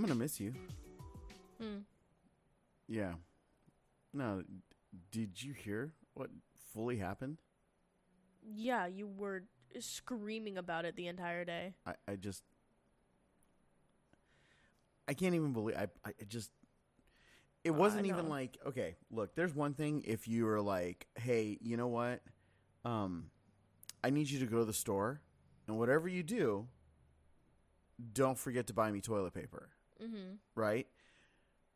I'm gonna miss you. Hmm. Yeah. No, did you hear what fully happened? Yeah, you were screaming about it the entire day. I, I just I can't even believe I I just it Uh, wasn't even like okay, look, there's one thing if you were like, "Hey, you know what? Um I need you to go to the store and whatever you do, don't forget to buy me toilet paper." Mm-hmm. right?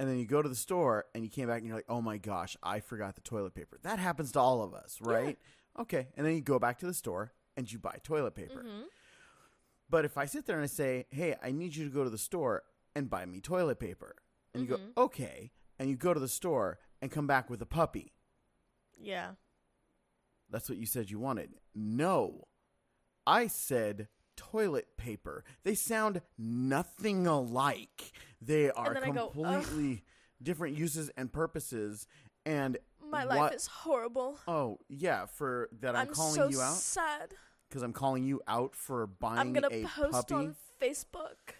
And then you go to the store and you came back and you're like, oh my gosh, I forgot the toilet paper. That happens to all of us, right? Okay. And then you go back to the store and you buy toilet paper. Mm-hmm. But if I sit there and I say, hey, I need you to go to the store and buy me toilet paper, and you Mhm. go, okay, and you go to the store and come back with a puppy, Yeah. that's what you said you wanted. No. I said toilet paper. They sound nothing alike. They are I go, completely different uses and purposes. And My life what- is horrible. oh yeah, for that I'm, I'm, calling so you out sad. because I'm calling you out for buying I'm gonna a post puppy. on Facebook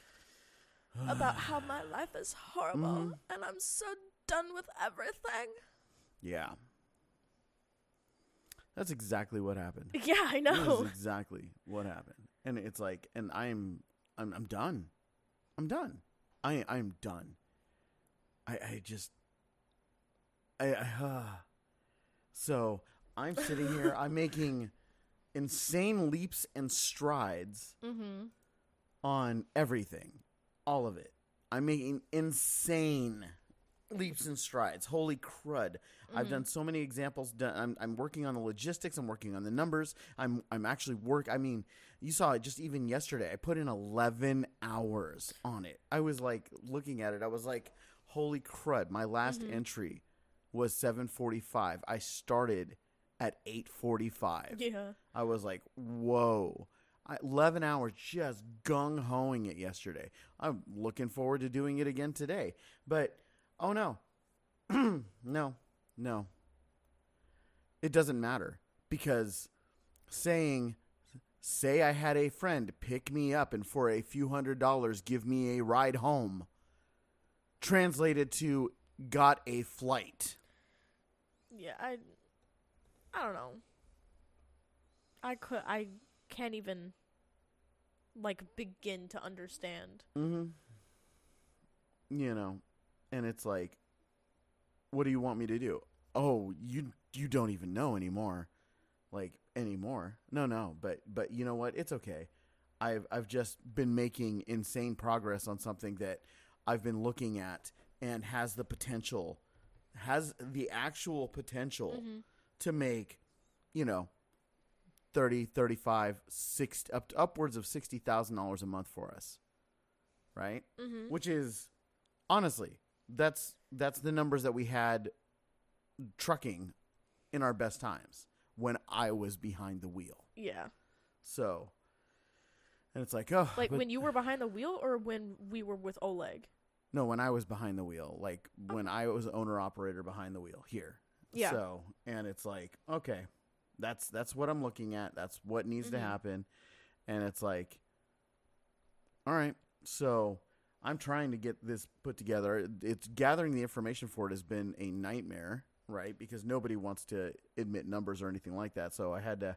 about how my life is horrible Mhm. and I'm so done with everything. yeah, that's exactly what happened. Yeah, I know. exactly what happened. And it's like, and I'm, I'm, I'm done. I'm done. I, I'm done. I, I just, I, I uh. so I'm sitting here. I'm making insane leaps and strides mm-hmm. on everything, all of it. I'm making insane leaps and strides. Holy crud! I've done so many examples. Done, I'm I'm working on the logistics. I'm working on the numbers. I'm I'm actually work. I mean, you saw it just even yesterday. I put in 11 hours on it. I was like looking at it. I was like, holy crud! My last mm-hmm. entry was 7:45. I started at 8:45. Yeah. I was like, whoa. I, 11 hours just gung hoing it yesterday. I'm looking forward to doing it again today. But, oh no. no, no. It doesn't matter because saying, say I had a friend pick me up and for a few hundred dollars give me a ride home, translated to got a flight. Yeah, I I don't know. I could I can't even like begin to understand. Mm-hmm. You know, and it's like, what do you want me to do? Oh, you you don't even know anymore, like anymore. No, no, but but you know what? It's okay. I've I've just been making insane progress on something that I've been looking at and has the potential, has the actual potential Mm-hmm. to make, you know, 30, 35, 60, up to upwards of $60,000 a month for us. Right? Mm-hmm. Which is honestly, that's that's the numbers that we had trucking in our best times I was behind the wheel. Yeah. So and it's like, oh, Like but- when you were behind the wheel or when we were with Oleg? No, when I was behind the wheel, like when I was owner operator behind the wheel here. Yeah. So, and it's like, okay, that's that's what I'm looking at. That's what needs to Mhm. happen. And it's like, all right, so I'm trying to get this put together. It's gathering the information for it has been a nightmare, right? Because nobody wants to admit numbers or anything like that. So I had to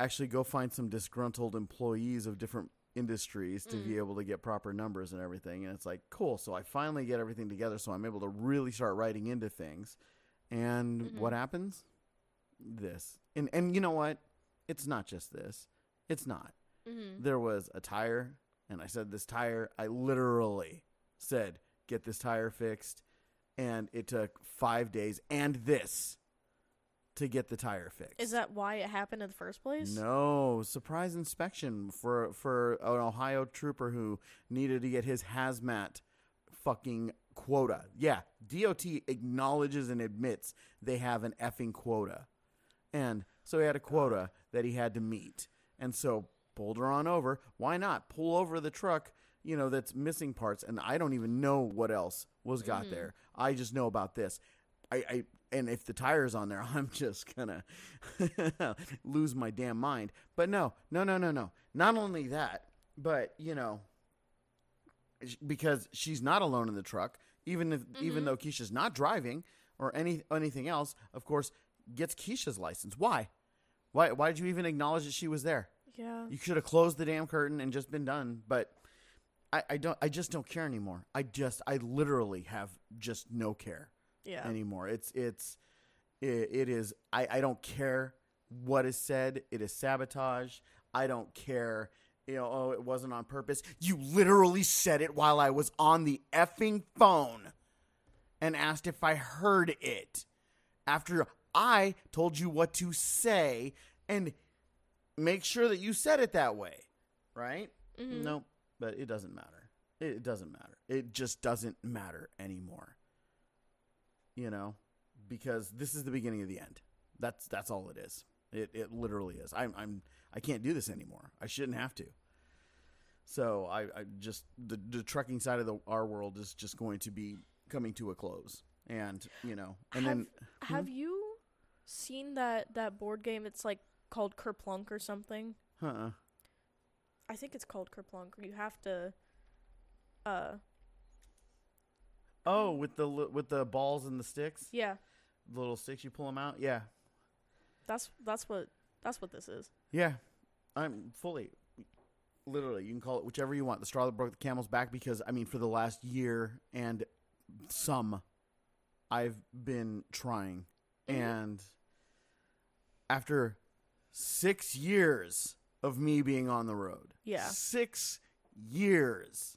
actually go find some disgruntled employees of different industries to be Mm. able to get proper numbers and everything. And it's like, cool. So I finally get everything together. So I'm able to really start writing into things. And Mhm. what happens? This. And and you know what? It's not just this. It's not. Mm-hmm. There was a tire, and I said this tire. I literally said, get this tire fixed. And it took five days and this to get the tire fixed. Is that why it happened in the first place? No, surprise inspection for for an Ohio trooper who needed to get his hazmat fucking quota. Yeah, DOT acknowledges and admits they have an effing quota. And so he had a quota that he had to meet. And so pulled her on over. Why not? Pull over the truck, you know, that's missing parts and I don't even know what else was got Mhm. there. I just know about this. I, I and if the tire's on there, I'm just gonna lose my damn mind. But no, no, no, no, no. Not only that, but you know, because she's not alone in the truck. Even if even though Keisha's not driving or any anything else, of course, gets Keisha's license. Why? Why? Why did you even acknowledge that she was there? Yeah. You should have closed the damn curtain and just been done. But I, I don't. I just don't care anymore. I just. I literally have just no care Yeah. anymore. It's it's it, it is I, I don't care what is said. It is sabotage. I don't care. You know, oh, it wasn't on purpose. You literally said it while I was on the effing phone and asked if I heard it. After I told you what to say and make sure that you said it that way. Right? Mhm. Nope. But it doesn't matter. It, doesn't matter. It just doesn't matter anymore. You know, because this is the beginning of the end. That's that's all it is. It it literally is. I'm I'm I can't do this anymore. I shouldn't have to. So I, I just the, the trucking side of the our world is just going to be coming to a close. And you know, and have, then have hmm? you seen that that board game? It's like called Kerplunk or something. huh? I think it's called Kerplunk. You have to. Uh. Oh, with the with the balls and the sticks, Yeah. the little sticks you pull them out. Yeah, That's that's what that's what this is. Yeah, I'm fully, literally. You can call it whichever you want. The straw that broke the camel's back, because I mean, for the last year and some, I've been trying, Mhm. and after six years of me being on the road, Yeah. six years,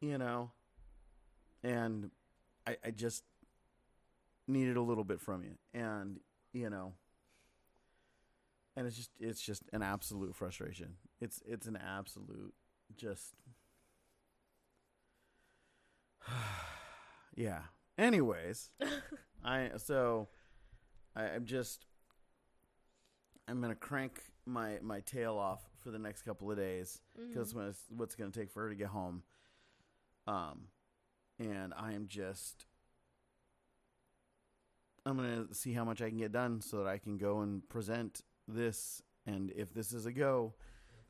you know, and I, I just needed a little bit from you, and you know and it's just it's just an absolute frustration. It's it's an absolute just yeah. Anyways i so I, i'm just i'm gonna crank my my tail off for the next couple of days because Mhm. it's what's gonna take for her to get home. Um and i am just i'm gonna see how much i can get done so that i can go and present this. And if this is a go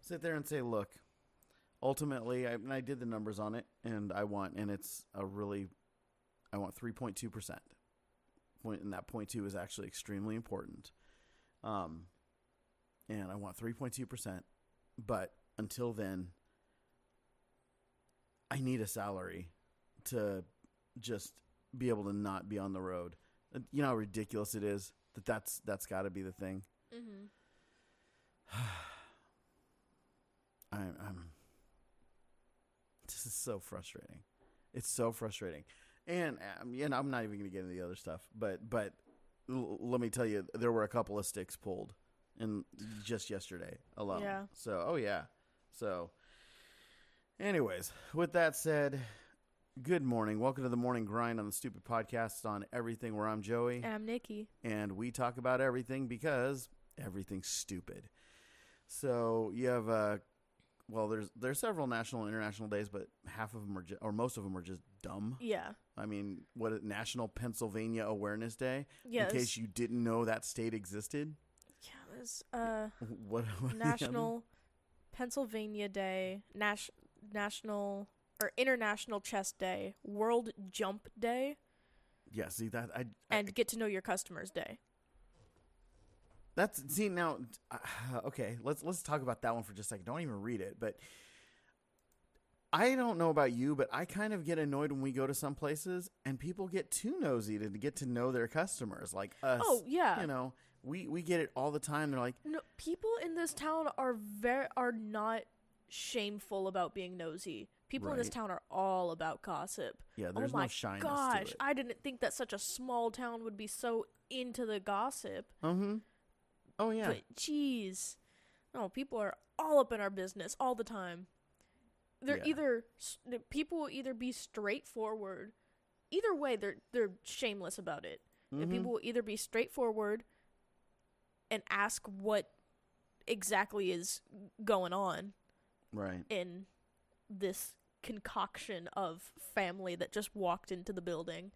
sit there and say look ultimately I, I did the numbers on it and i want and it's a really i want 3.2% point and that point two is actually extremely important. Um and i want 3.2% but until then i need a salary to just be able to not be on the road you know how ridiculous it is that that's that's got to be the thing Mhm. I'm, I'm. This is so frustrating. It's so frustrating, and um, you know I'm not even going to get into the other stuff. But but l- let me tell you, there were a couple of sticks pulled, in just yesterday alone. Yeah. So oh yeah. So, anyways, with that said, good morning. Welcome to the morning grind on the Stupid Podcast on everything. Where I'm Joey And I'm Nikki. and we talk about everything because everything's stupid. So you have uh well there's there's several national and international days but half of them are ju- or most of them are just dumb. Yeah. I mean, what National Pennsylvania Awareness Day Yes. in case you didn't know that state existed. There's uh What, what are the other- National Pennsylvania Day, Nash National or International Chess Day, World Jump Day, Yeah, see that I, I and Get to Know Your Customers Day. That's see now. Uh, okay, let's let's talk about that one for just a second. Don't even read it, but I don't know about you, but I kind of get annoyed when we go to some places and people get too nosy to get to know their customers, like us. Oh yeah. you know, we we get it all the time. They're like, No, people in this town are very are not shameful about being nosy. People in this town are all about gossip. yeah, there's oh my no shyness gosh. I didn't think that such a small town would be so into the gossip. mm-hmm. Oh yeah, But jeez, no, people are all up in our business all the time. They're Yeah. either people will either be straightforward, either way they're they're shameless about it. And Mhm. people will either be straightforward and ask what exactly is going on right. in this concoction of family that just walked into the building,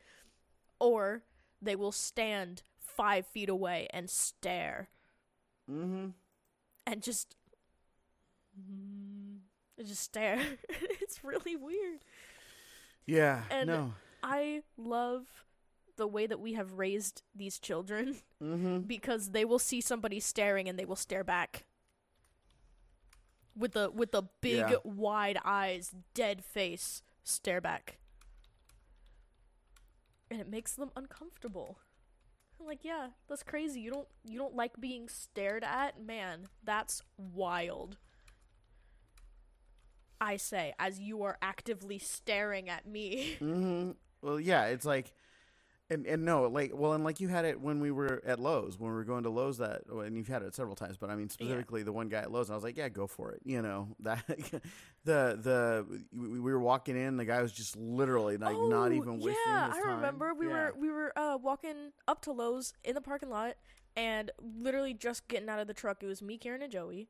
or they will stand five feet away and stare Mm-hmm. and just. Mm, They just stare. it's really weird. Yeah. And- no. I love the way that we have raised these children Mm-hmm. because they will see somebody staring and they will stare back. With the with the big Yeah. wide eyes, dead face, stare back. And it makes them uncomfortable. I'm like, yeah, that's crazy. You don't you don't like being stared at? Man, that's wild. I say, as you are actively staring at me. Mm-hmm. Well, yeah, it's like, and and no, like, well, and like you had it when we were at Lowe's when we were going to Lowe's that, oh, and you've had it several times, but I mean specifically the one guy at Lowe's, and I was like, yeah, go for it, you know that the the we we were walking in, the guy was just literally like not even wasting Oh, yeah, his I time. remember we Yeah. were we were uh walking up to Lowe's in the parking lot and literally just getting out of the truck. It was me, Karen, and Joey.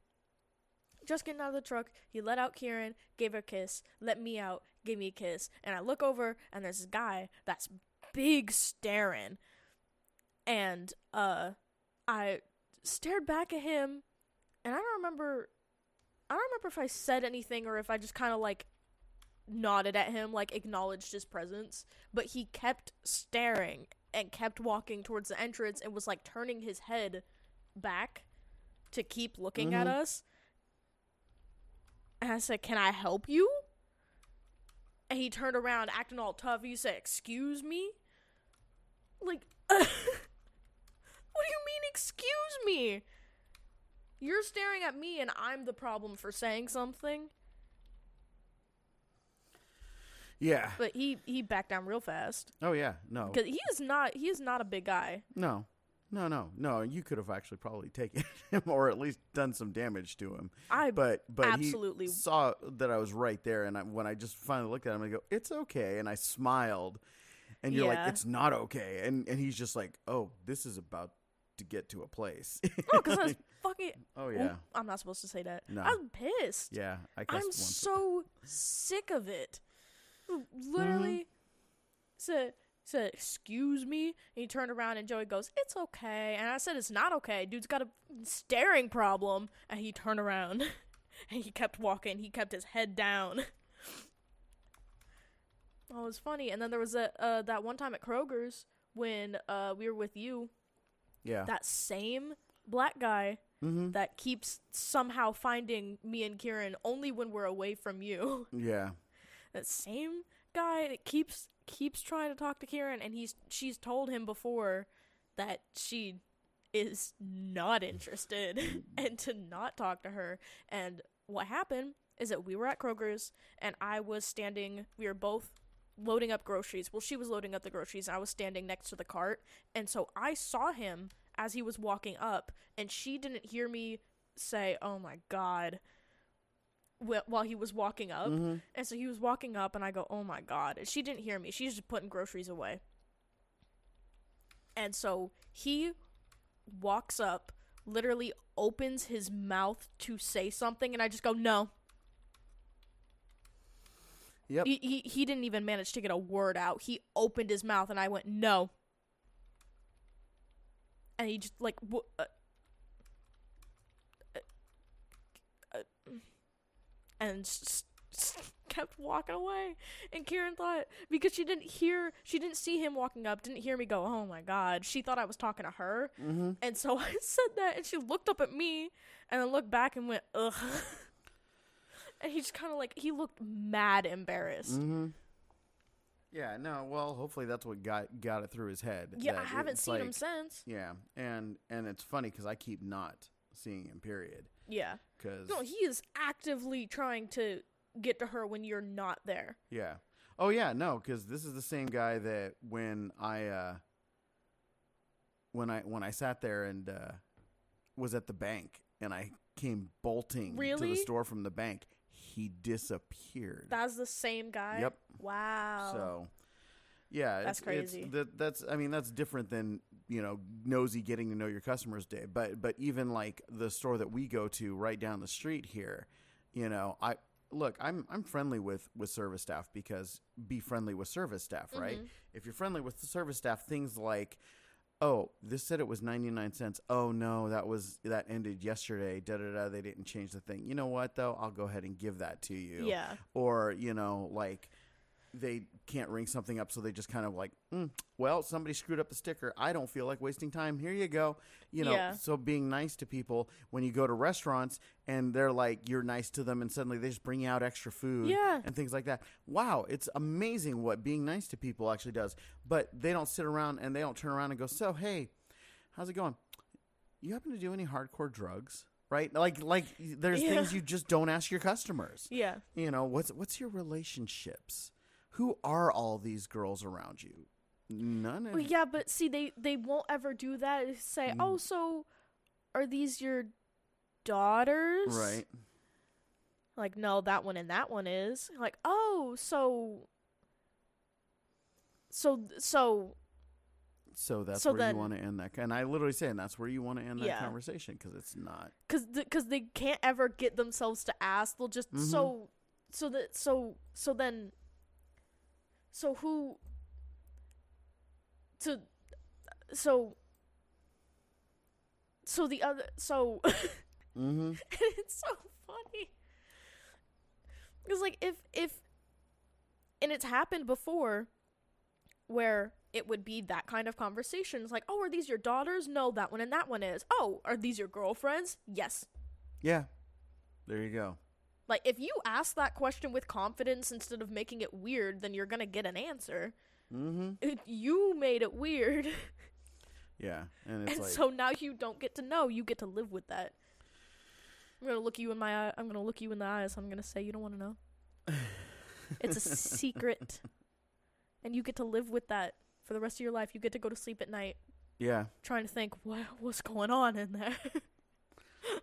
Just getting out of the truck, he let out Kieran, gave her a kiss, let me out, gave me a kiss, and I look over and there's this guy that's big staring, and uh, I stared back at him, and I don't remember, I don't remember if I said anything or if I just kind of like nodded at him, like acknowledged his presence, but he kept staring and kept walking towards the entrance and was like turning his head back to keep looking at Mhm. us. And I said, Can I help you? And he turned around acting all tough. He said, Excuse me? Like, what do you mean, excuse me? You're staring at me and I'm the problem for saying something. Yeah. But he he backed down real fast Oh yeah. No. because he is not he is not a big guy. No. No. No. No. You could have actually probably taken him, or at least done some damage to him. I But but absolutely- he saw that I was right there, and I, when I just finally looked at him, I go, "It's okay," and I smiled, and you're Yeah. like, "It's not okay," and and he's just like, "Oh, this is about to get to a place." oh because I was fucking. oh yeah, I'm not supposed to say that. No. I'm pissed. yeah. I. I'm so sick of it. Literally Mm-hmm. said said excuse me, and he turned around and Joey goes, "It's okay," and I said, "It's not okay. Dude's got a staring problem," and he turned around and he kept walking. He kept his head down. Oh, it was funny. And then there was a uh, that one time at Kroger's when uh, we were with you. yeah. That same black guy mm-hmm. that keeps somehow finding me and Kieran only when we're away from you. Yeah. That same guy keeps keeps trying to talk to Kieran and he's she's told him before that she is not interested and to not talk to her. And what happened is that we were at Kroger's and I was standing we were both loading up groceries. Well, she was loading up the groceries and I was standing next to the cart. And so I saw him as he was walking up and she didn't hear me say, "Oh my god." Wh- While he was walking up, Mhm. and so he was walking up, and I go, "Oh my god!" And she didn't hear me; she's just putting groceries away. And so he walks up, literally opens his mouth to say something, and I just go, "No." Yep. He he, he didn't even manage to get a word out. He opened his mouth, and I went, "No." And he just like, uh, uh, uh, and s- s- kept walking away. And Kieran thought because she didn't hear, she didn't see him walking up, didn't hear me go, "Oh my god!" She thought I was talking to her, Mm-hmm. and so I said that, and she looked up at me, and then looked back and went, "Ugh." and he just kind of like he looked mad embarrassed. Mm-hmm. Yeah. No. Well, hopefully that's what got got it through his head. Yeah, I haven't seen him since. Yeah, and and it's funny because I keep not seeing him. Period. Yeah. Because No, he is actively trying to get to her when you're not there. yeah. Oh yeah, no, because this is the same guy that when I uh when I when I sat there and uh was at the bank and I came bolting to the store from the bank, he disappeared. That's the same guy. Yep. Wow. So, yeah, That's it's, it's- crazy. that, that's I mean that's different than you know nosy getting to know your customers day. But but even like the store that we go to right down the street here, you know, I look I'm I'm friendly with with service staff because be friendly with service staff, right? Mhm. If you're friendly with the service staff, things like oh, this said it was 99 cents. Oh no, that was that ended yesterday. Da da da. They didn't change the thing. You know what though? I'll go ahead and give that to you. Yeah. Or you know, like they can't ring something up, so they just kind of like, mm, well, somebody screwed up the sticker. I don't feel like wasting time. Here you go. You know, Yeah. so being nice to people when you go to restaurants and they're like, you're nice to them, and suddenly they just bring you out extra food Yeah. and things like that. Wow, it's amazing what being nice to people actually does. But they don't sit around and they don't turn around and go, so hey, how's it going? You happen to do any hardcore drugs? Right? Like, like there's Yeah. things you just don't ask your customers Yeah. you know what's what's your relationships who are all these girls around you none of Well, yeah, but see, they they won't ever do that. They Say, Mm. oh, so are these your daughters? right Like, no, that one and that one is. Like, oh, so, so, so, so that's So where then- you want to end that and i literally say, and that's where you want to end that Yeah. conversation because it's not because because they can't ever get themselves to ask. They'll just Mhm. so so that so so then so who to so so the other so mm-hmm. it's so funny. Because like if if and it's happened before where it would be that kind of conversation. It's like oh are these your daughters? No that one and that one is. Oh are these your girlfriends? Yes. Yeah. There you go like if you ask that question with confidence instead of making it weird then you're gonna get an answer. Mm-hmm. It- you made it weird. Yeah and it's and like so now you don't get to know. You get to live with that. I'm gonna look you in my eye i'm gonna look you in the eyes. I'm gonna say you don't want to know. It's a secret. And you get to live with that for the rest of your life. You get to go to sleep at night yeah. trying to think what what's going on in there?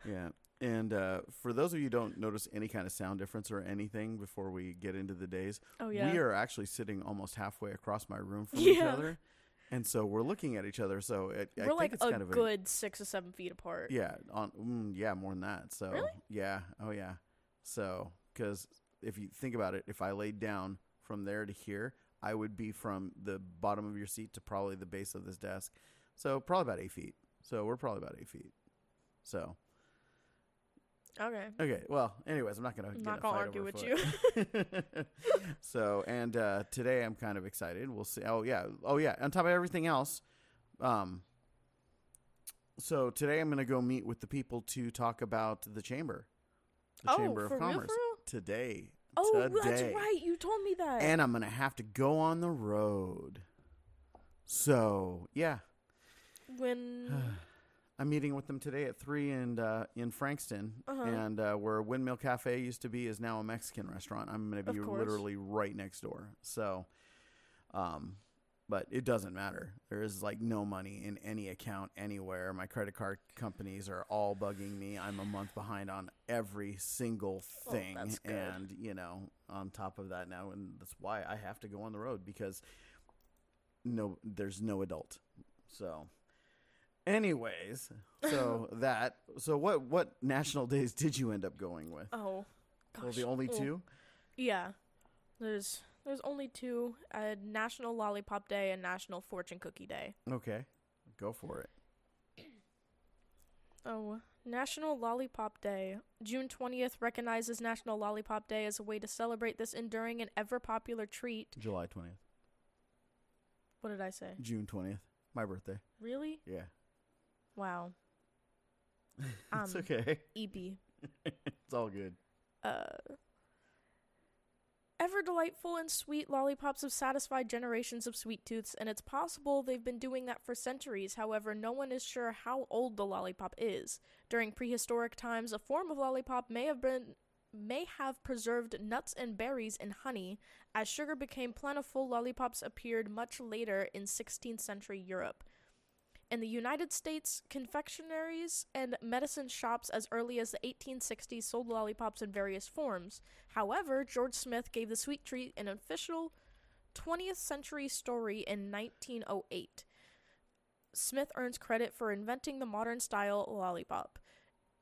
Yeah and uh, for those of you who don't notice any kind of sound difference or anything before we get into the days oh yeah we are actually sitting almost halfway across my room from each other and so we're looking at each other so it, I we're think like it's a kind of a good six or seven feet apart Yeah, on mm, yeah, more than that. So Really? yeah, oh yeah. So because if you think about it, if I laid down from there to here, I would be from the bottom of your seat to probably the base of this desk. So probably about eight feet. So we're probably about eight feet. So okay okay. Well, anyways, I'm not gonna I'm get not gonna argue with foot. so and uh, today I'm kind of excited. We'll see. Oh yeah. Oh yeah. On top of everything else, um. So today I'm gonna go meet with the people to talk about the chamber, the oh Chamber of Commerce real? today. oh that's right you told me that And I'm gonna have to go on the road. So yeah, when I'm meeting with them today at three and uh, in Frankston, Uh-huh. and uh, where Windmill Cafe used to be is now a Mexican restaurant. I'm going to be literally right next door. So, um, but it doesn't matter. There is like no money in any account anywhere. My credit card companies are all bugging me. I'm a month behind on every single Oh, thing, good. and you know, on top of that now, and that's why I have to go on the road because no, there's no adult. So. Anyways, so that so what what national days did you end up going with? oh gosh Well, the only Oh, two. yeah there's there's only two uh, national lollipop day and national fortune cookie day Okay, go for it. Oh, National Lollipop Day. June 20th recognizes National Lollipop Day as a way to celebrate this enduring and ever popular treat. July twentieth, What did I say? June twentieth, my birthday. Really? Yeah, Wow. it's Um, okay. EP. It's all good. Uh, ever delightful and sweet lollipops have satisfied generations of sweet tooths, and it's possible they've been doing that for centuries. However, no one is sure how old the lollipop is. During prehistoric times, a form of lollipop may have been may have preserved nuts and berries in honey. As sugar became plentiful, lollipops appeared much later in 16th century Europe. In the United States, confectionaries and medicine shops as early as the 1860s sold lollipops in various forms. However, George Smith gave the sweet treat an official 20th century story in 1908. Smith earns credit for inventing the modern style lollipop.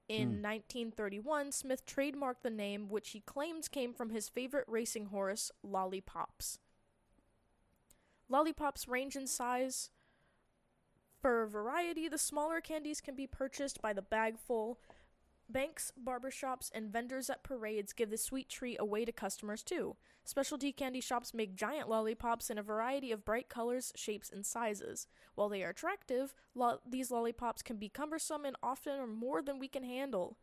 In Hmm. 1931, Smith trademarked the name, which he claims came from his favorite racing horse, Lollipops. Lollipops range in size For variety, the smaller candies can be purchased by the bagful. Banks, barbershops, and vendors at parades give the sweet treat away to customers too. Specialty candy shops make giant lollipops in a variety of bright colors, shapes, and sizes. While they are attractive, lo- these lollipops can be cumbersome and often are more than we can handle.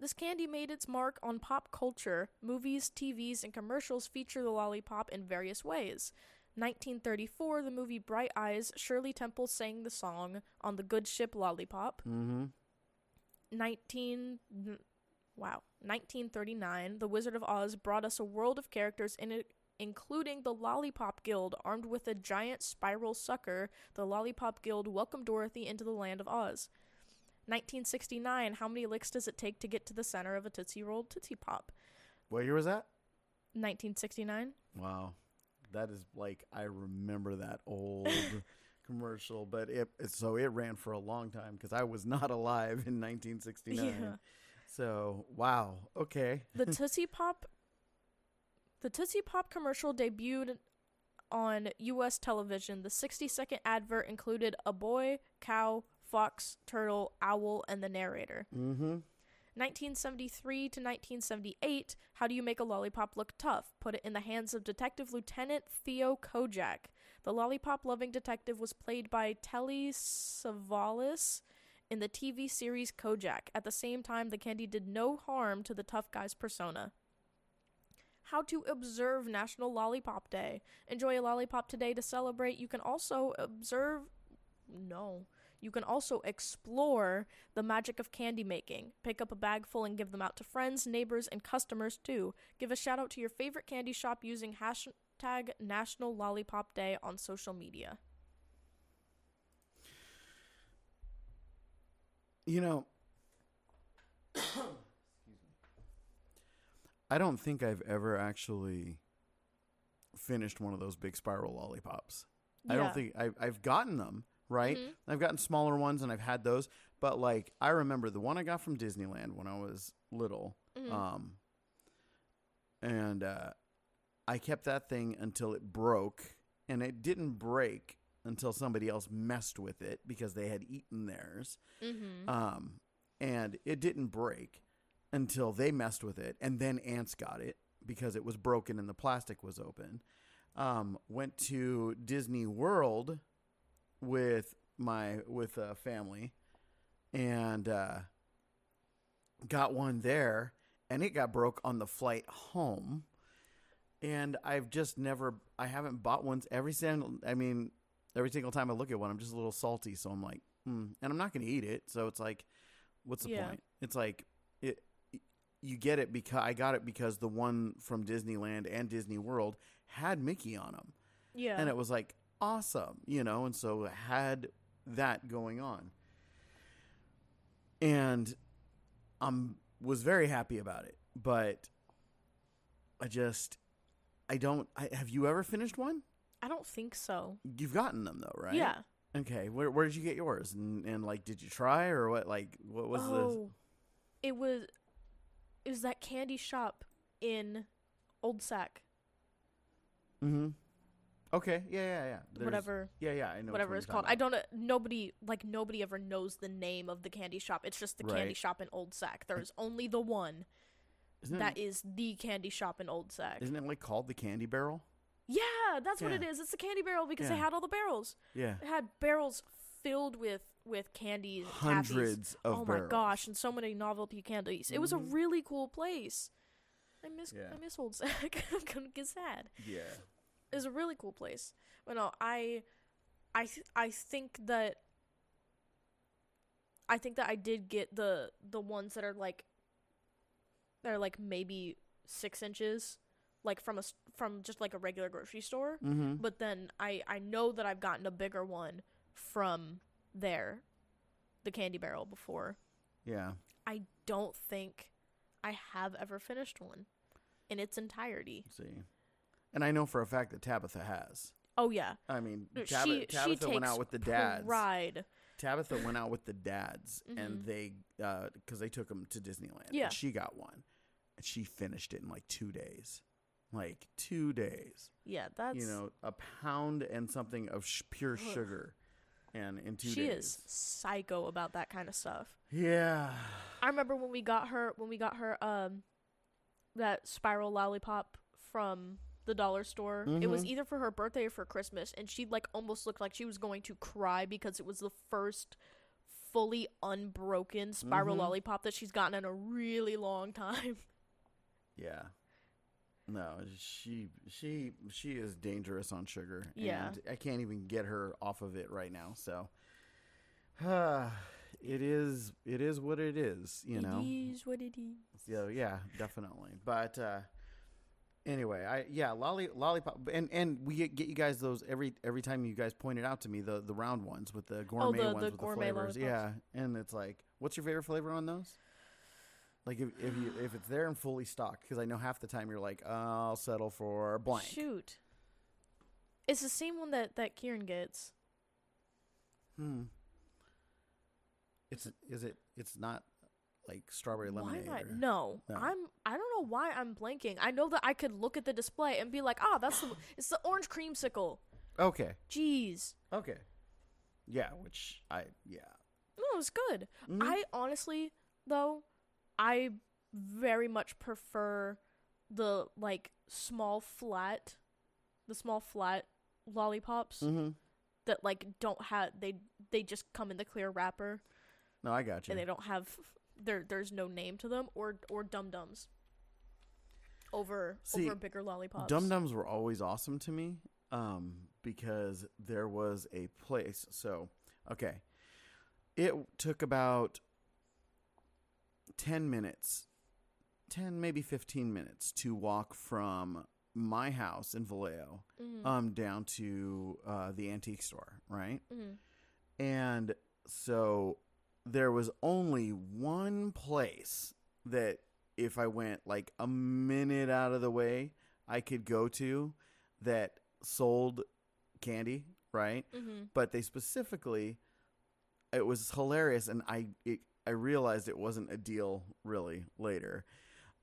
This candy made its mark on pop culture. Movies, TVs, and commercials feature the lollipop in various ways. 1934, the movie Bright Eyes, Shirley Temple sang the song on the good ship Lollipop. Mm-hmm. 19 wow 1939 the wizard of oz brought us a world of characters in it including the lollipop guild armed with a giant spiral sucker the lollipop guild welcomed dorothy into the land of oz 1969 how many licks does it take to get to the center of a tootsie roll tootsie pop What year was that? 1969 Wow, that is like I remember that old commercial, but it so it ran for a long time because I was not alive in 1969. Yeah. So wow, okay. the Tootsie Pop The Tootsie Pop commercial debuted on US television. The 60-second advert included a boy, cow, fox, turtle, owl, and the narrator. Mm-hmm. 1973 to 1978, How Do You Make a Lollipop Look Tough? Put it in the hands of Detective Lieutenant Theo Kojak. The lollipop loving detective was played by Telly Savalas in the TV series Kojak. At the same time, the candy did no harm to the tough guy's persona. How to observe National Lollipop Day. Enjoy a lollipop today to celebrate. You can also observe. No. You can also explore the magic of candy making. Pick up a bag full and give them out to friends, neighbors, and customers too. Give a shout out to your favorite candy shop using hashtag National Lollipop Day on social media. You know, excuse me. I don't think I've ever actually finished one of those big spiral lollipops. I don't think I've, I've gotten them, right? Mhm. I've gotten smaller ones and I've had those. But like, I remember the one I got from Disneyland when I was little. Mhm. Um, and uh, I kept that thing until it broke. And it didn't break until somebody else messed with it because they had eaten theirs. Mm-hmm. Um, and it didn't break until they messed with it, and then ants got it because it was broken and the plastic was open. Um, went to Disney World with my with a family, and uh, got one there, and it got broke on the flight home. And I've just never, I haven't bought ones every single. I mean, every single time I look at one, I'm just a little salty. So I'm like, hmm. and I'm not going to eat it. So it's like, what's the Yeah. point? It's like it. You get it because I got it because the one from Disneyland and Disney World had Mickey on them, Yeah. and it was like awesome, you know. And so had that going on, and I'm was very happy about it. But I just, I don't. I, have you ever finished one? I don't think so. You've gotten them though, right? Yeah. Okay. Where where did you get yours? And and like, did you try or what? Like, what was oh, it was it was that candy shop in Old Sac. the? Mm-hmm. Okay. Yeah. Yeah. Yeah. There's- whatever Yeah. Yeah. I know. whatever it's called. I don't know nobody like nobody ever knows the name of the candy shop. It's just the candy shop in Old Sac. There's only the one about. Isn't that it, is the candy shop in Old Sac. isn't it like called the Candy Barrel? Yeah, that's what it is. It's the candy barrel because they had all the barrels. Yeah. It had barrels filled with with candies. Hundreds of oh barrels. my gosh, and so many novelty candies. It was a Mhm. really cool place. I miss Yeah. I miss Old Sac. I'm gonna get sad. Yeah. Was a really cool place. But no, I I th- I think that I think that I did get the the ones that are like they're like maybe six inches, like from a from just like a regular grocery store. Mm-hmm. But then I I know that I've gotten a bigger one from there, the candy barrel before. Yeah. I don't think I have ever finished one in its entirety. Let's see. And I know for a fact that Tabitha has. Oh yeah, I mean, No, Tab- she Tabitha she went takes out with the dads. Ride. Tabitha went out with the dads, and Mhm. they because they took them to Disneyland. Yeah. and she got one, and she finished it in like two days, like two days. Yeah, that's you know, a pound and something of sh- pure sugar. and in two she days. is psycho about that kind of stuff. Yeah. I remember when we got her when we got her um that spiral lollipop from the dollar store. It was Mhm. either for her birthday or for Christmas and she like almost looked like she was going to cry because it was the first fully unbroken spiral Mhm. lollipop that she's gotten in a really long time. Yeah. No, she she she is dangerous on sugar. Yeah. And I can't even get her off of it right now. So it is it is what it is, you know. It is what it is. So yeah, definitely. But uh anyway, I yeah, lolly lollipop and and we get, you guys those every every time you guys point it out to me the the round ones with the gourmet Oh, the- ones the with gourmet the flavors. lollipops. Yeah, and it's like, what's your favorite flavor on those? Like if if you if it's there and fully stocked, because I know half the time you're like, oh, I'll settle for blank. Shoot. It's the same one that that Kieran gets. Hmm. It's is it? It's not like strawberry lemonade. am I? or- No, No. I'm. I don't know why I'm blanking. I know that I could look at the display and be like, "Ah, that's the. It's the orange creamsicle." Okay. Jeez, Okay. Yeah. Which I yeah. no, it was good. Mhm. I honestly, though, I very much prefer the like small flat, the small flat lollipops Mm-hmm. that like don't have they they just come in the clear wrapper No, I got you. and they don't have there there's no name to them or or dum dums over See, over bigger lollipops. Dum Dums were always awesome to me um, because there was a place. So, okay. It took about 10 minutes, 10, maybe 15 minutes to walk from my house in Vallejo Mhm. um, down to uh, the antique store, right? Mhm. And so there was only one place that if I went like a minute out of the way, I could go to that sold candy, right? Mhm. But they specifically it was hilarious and I it, I realized it wasn't a deal really later.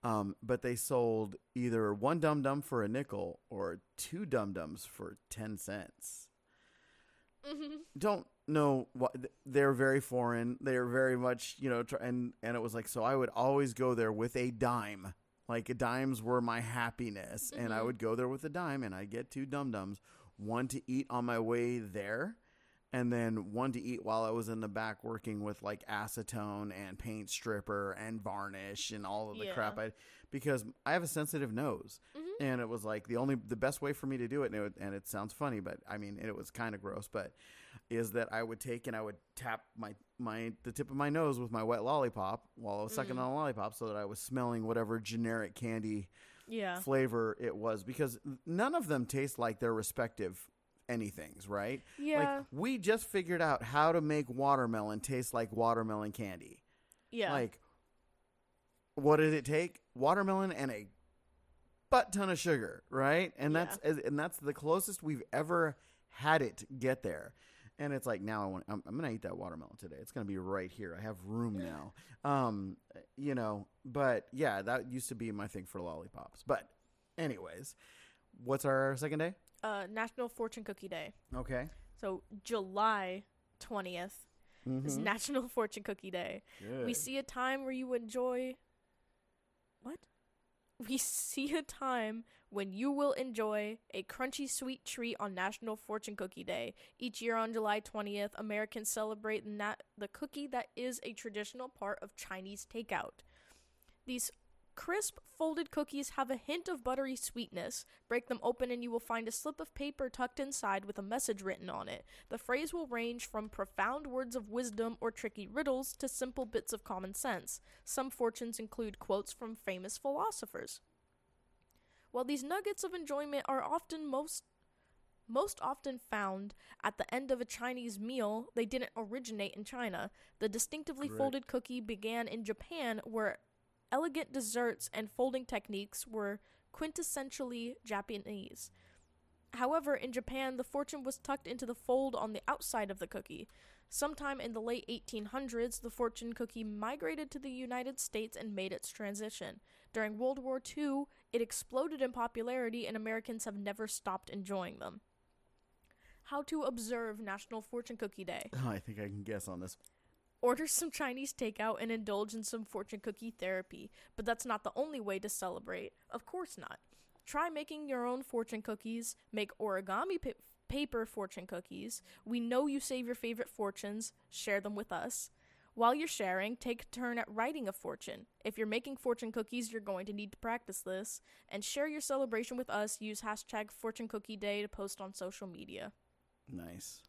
Um, but they sold either one dum dum for a nickel or two dum dums for 10 cents Mhm. don't know what they're very foreign. They're very much, you know, and and it was like so I would always go there with a dime. Like dimes were my happiness, and I Mhm. would go there with a dime, and I get two dum dums, one to eat on my way there, and then one to eat while I was in the back working with like acetone and paint stripper and varnish and all of the crap. Yeah. I because I have a sensitive nose, Mhm. and it was like the only the best way for me to do it and it, would- and it sounds funny but i mean it was kind of gross but is that i would take and i would tap my my the tip of my nose with my wet lollipop while i was sucking Mm. on a lollipop so that i was smelling whatever generic candy Yeah. flavor it was because none of them taste like their respective anythings right Yeah. like we just figured out how to make watermelon taste like watermelon candy yeah. like, what did it take? Watermelon and a butt ton of sugar, right? And that's and that's the closest we've ever had it get there. And it's like now I want I'm, I'm gonna eat that watermelon today. It's gonna be right here. I have room now. Um, you know, but yeah, that used to be my thing for lollipops. But, anyways, what's our second day? Uh, National Fortune Cookie Day. Okay. So July twentieth is Mhm. National Fortune Cookie Day. We see a time where you enjoy. What? We see a time when you will enjoy a crunchy sweet treat on National Fortune Cookie Day. Each year on July 20th, Americans celebrate nat- the cookie that is a traditional part of Chinese takeout. These crisp folded cookies have a hint of buttery sweetness. Break them open and you will find a slip of paper tucked inside with a message written on it. The phrase will range from profound words of wisdom or tricky riddles to simple bits of common sense. Some fortunes include quotes from famous philosophers. While these nuggets of enjoyment are often most most often found at the end of a Chinese meal, they didn't originate in China. The distinctively Correct. folded cookie began in Japan, where elegant desserts and folding techniques were quintessentially Japanese. However, in Japan, the fortune was tucked into the fold on the outside of the cookie. Sometime in the late 1800s, the fortune cookie migrated to the United States and made its transition. During World War II, it exploded in popularity, and Americans have never stopped enjoying them. how to observe National Fortune Cookie Day. Oh, I think I can guess on this. Order some Chinese takeout and indulge in some fortune cookie therapy. But that's not the only way to celebrate. Of course not. Try making your own fortune cookies. Make origami pa- paper fortune cookies. We know you save your favorite fortunes. Share them with us. While you're sharing, take a turn at writing a fortune. If you're making fortune cookies, you're going to need to practice this. And share your celebration with us. Use hashtag Fortune Cookie Day to post on social media. Nice.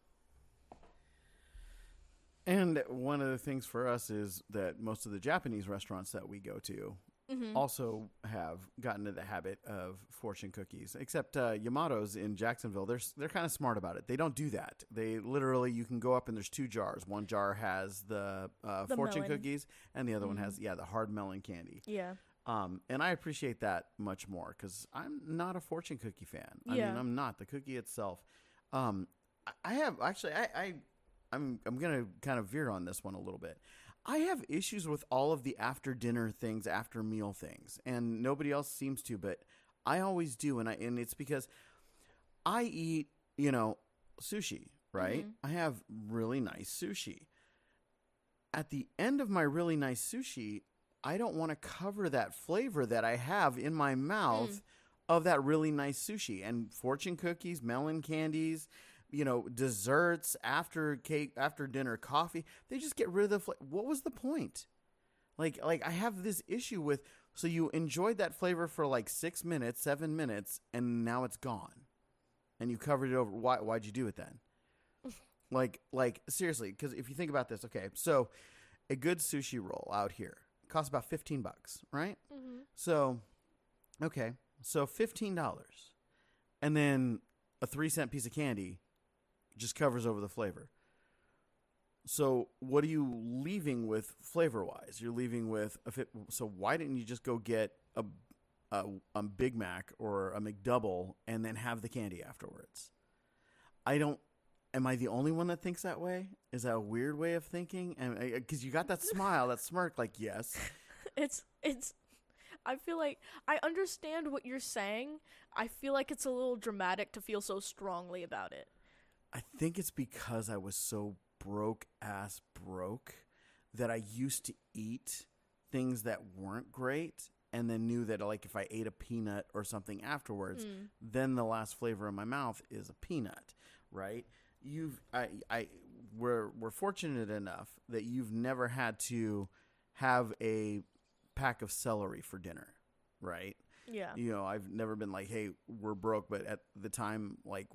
And one of the things for us is that most of the Japanese restaurants that we go to Mm-hmm. also have gotten into the habit of fortune cookies. Except uh, Yamato's in Jacksonville, they're they're kind of smart about it. They don't do that. They literally you can go up and there's two jars. One jar has the, uh, The fortune melon. cookies, and the other one Mhm. has yeah the hard melon candy. Yeah. Um, and I appreciate that much more because I'm not a fortune cookie fan. I Yeah. mean, I'm not the cookie itself. Um, I- I have actually, I, I, I'm, I'm gonna kind of veer on this one a little bit. I have issues with all of the after dinner things, after meal things, and nobody else seems to, but I always do, and I, and it's because I eat, you know, sushi, right? Mhm. I have really nice sushi. At the end of my really nice sushi, I don't want to cover that flavor that I have in my mouth Mm. of that really nice sushi and fortune cookies, melon candies, you know, desserts, after cake, after dinner coffee. They just get rid of the flavor. What was the point? Like like I have this issue with so you enjoyed that flavor for like 6 minutes, 7 minutes and now it's gone. And you covered it over. Why why'd you do it then? like like seriously, cuz if you think about this, okay. So a good sushi roll out here costs about 15 bucks, right? Mm-hmm. So, okay, so fifteen dollars, and then a three cent piece of candy just covers over the flavor. So, what are you leaving with flavor wise? You're leaving with a fit. So, why didn't you just go get a, a a Big Mac or a McDouble and then have the candy afterwards? I don't. Am I the only one that thinks that way? Is that a weird way of thinking? And uh, because you got that smile, that smirk, like yes, It's it's I feel like I understand what you're saying. I feel like it's a little dramatic to feel so strongly about it. I think it's because I was so broke ass broke that I used to eat things that weren't great and then knew that like if I ate a peanut or something afterwards, Mm. then the last flavor in my mouth is a peanut, right? You've I I we're we're fortunate enough that you've never had to have a pack of celery for dinner, right? Yeah. you know, I've never been like, hey, we're broke, but at the time, like,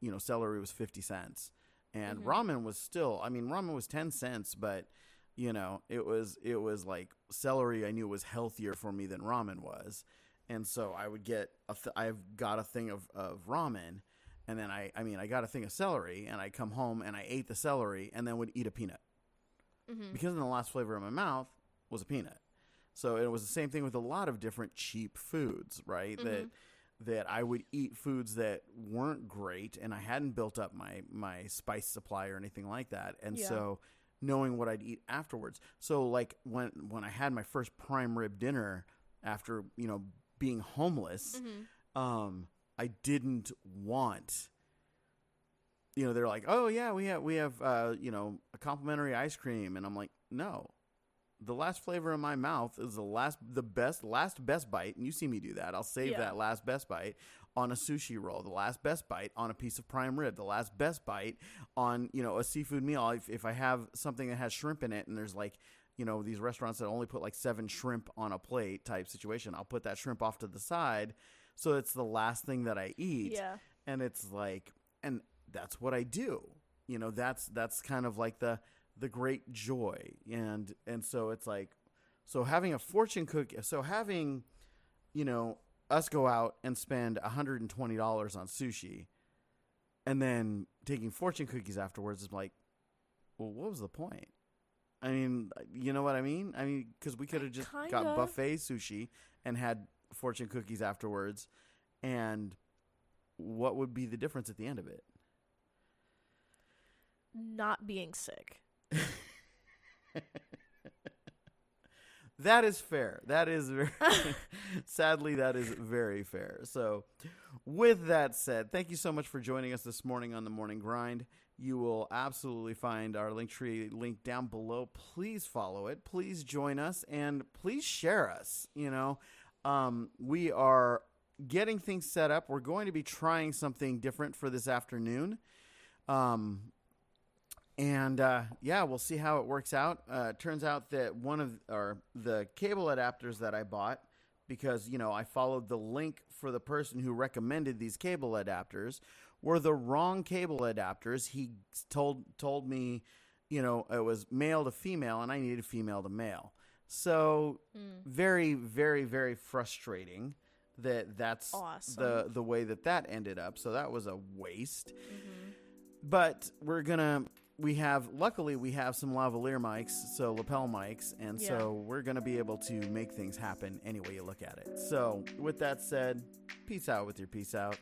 you know, celery was 50 cents and Mhm. ramen was still, I mean, ramen was 10 cents, but you know, it was, it was like celery I knew was healthier for me than ramen was. And so I would get a, th- I've got a thing of, of ramen and then I, I mean, I got a thing of celery and I come home and I ate the celery and then would eat a peanut Mm-hmm. because then the last flavor in my mouth was a peanut. So it was the same thing with a lot of different cheap foods, right? That Mhm. That I would eat foods that weren't great and I hadn't built up my my spice supply or anything like that. And Yeah. so knowing what I'd eat afterwards. So like when when I had my first prime rib dinner after, you know, being homeless, Mm-hmm. um, I didn't want. You know, they're like, "Oh yeah, we have we have uh, you know a complimentary ice cream," and I'm like, "No, the last flavor in my mouth is the last, the best, last best bite." And you see me do that. I'll save Yeah. that last best bite on a sushi roll, the last best bite on a piece of prime rib, the last best bite on you know a seafood meal. If if I have something that has shrimp in it, and there's like you know these restaurants that only put like seven shrimp on a plate type situation, I'll put that shrimp off to the side. So it's the last thing that I eat Yeah. and it's like and that's what I do. You know, that's that's kind of like the the great joy. And and so it's like so having a fortune cookie so having you know us go out and spend $120 on sushi and then taking fortune cookies afterwards is like well what was the point? I mean, you know what I mean? I mean, because we could have just got Kinda. buffet sushi and had fortune cookies afterwards, and what would be the difference at the end of it? Not being sick. that is fair. That is very sadly that is very fair. So, with that said, thank you so much for joining us this morning on the Morning Grind. You will absolutely find our link tree link down below. Please follow it. Please join us and please share us. You know, um, we are getting things set up. We're going to be trying something different for this afternoon. Um, and uh, yeah, we'll see how it works out. Uh, turns out that one of or the cable adapters that I bought because you know I followed the link for the person who recommended these cable adapters were the wrong cable adapters. He told told me, you know, it was male to female, and I needed female to male. So very, very, very frustrating that that's Awesome. the the way that that ended up. So that was a waste. But we're gonna. We have luckily we have some lavalier mics, so lapel mics, and Yeah. so we're gonna be able to make things happen any way you look at it. So with that said, peace out with your peace out.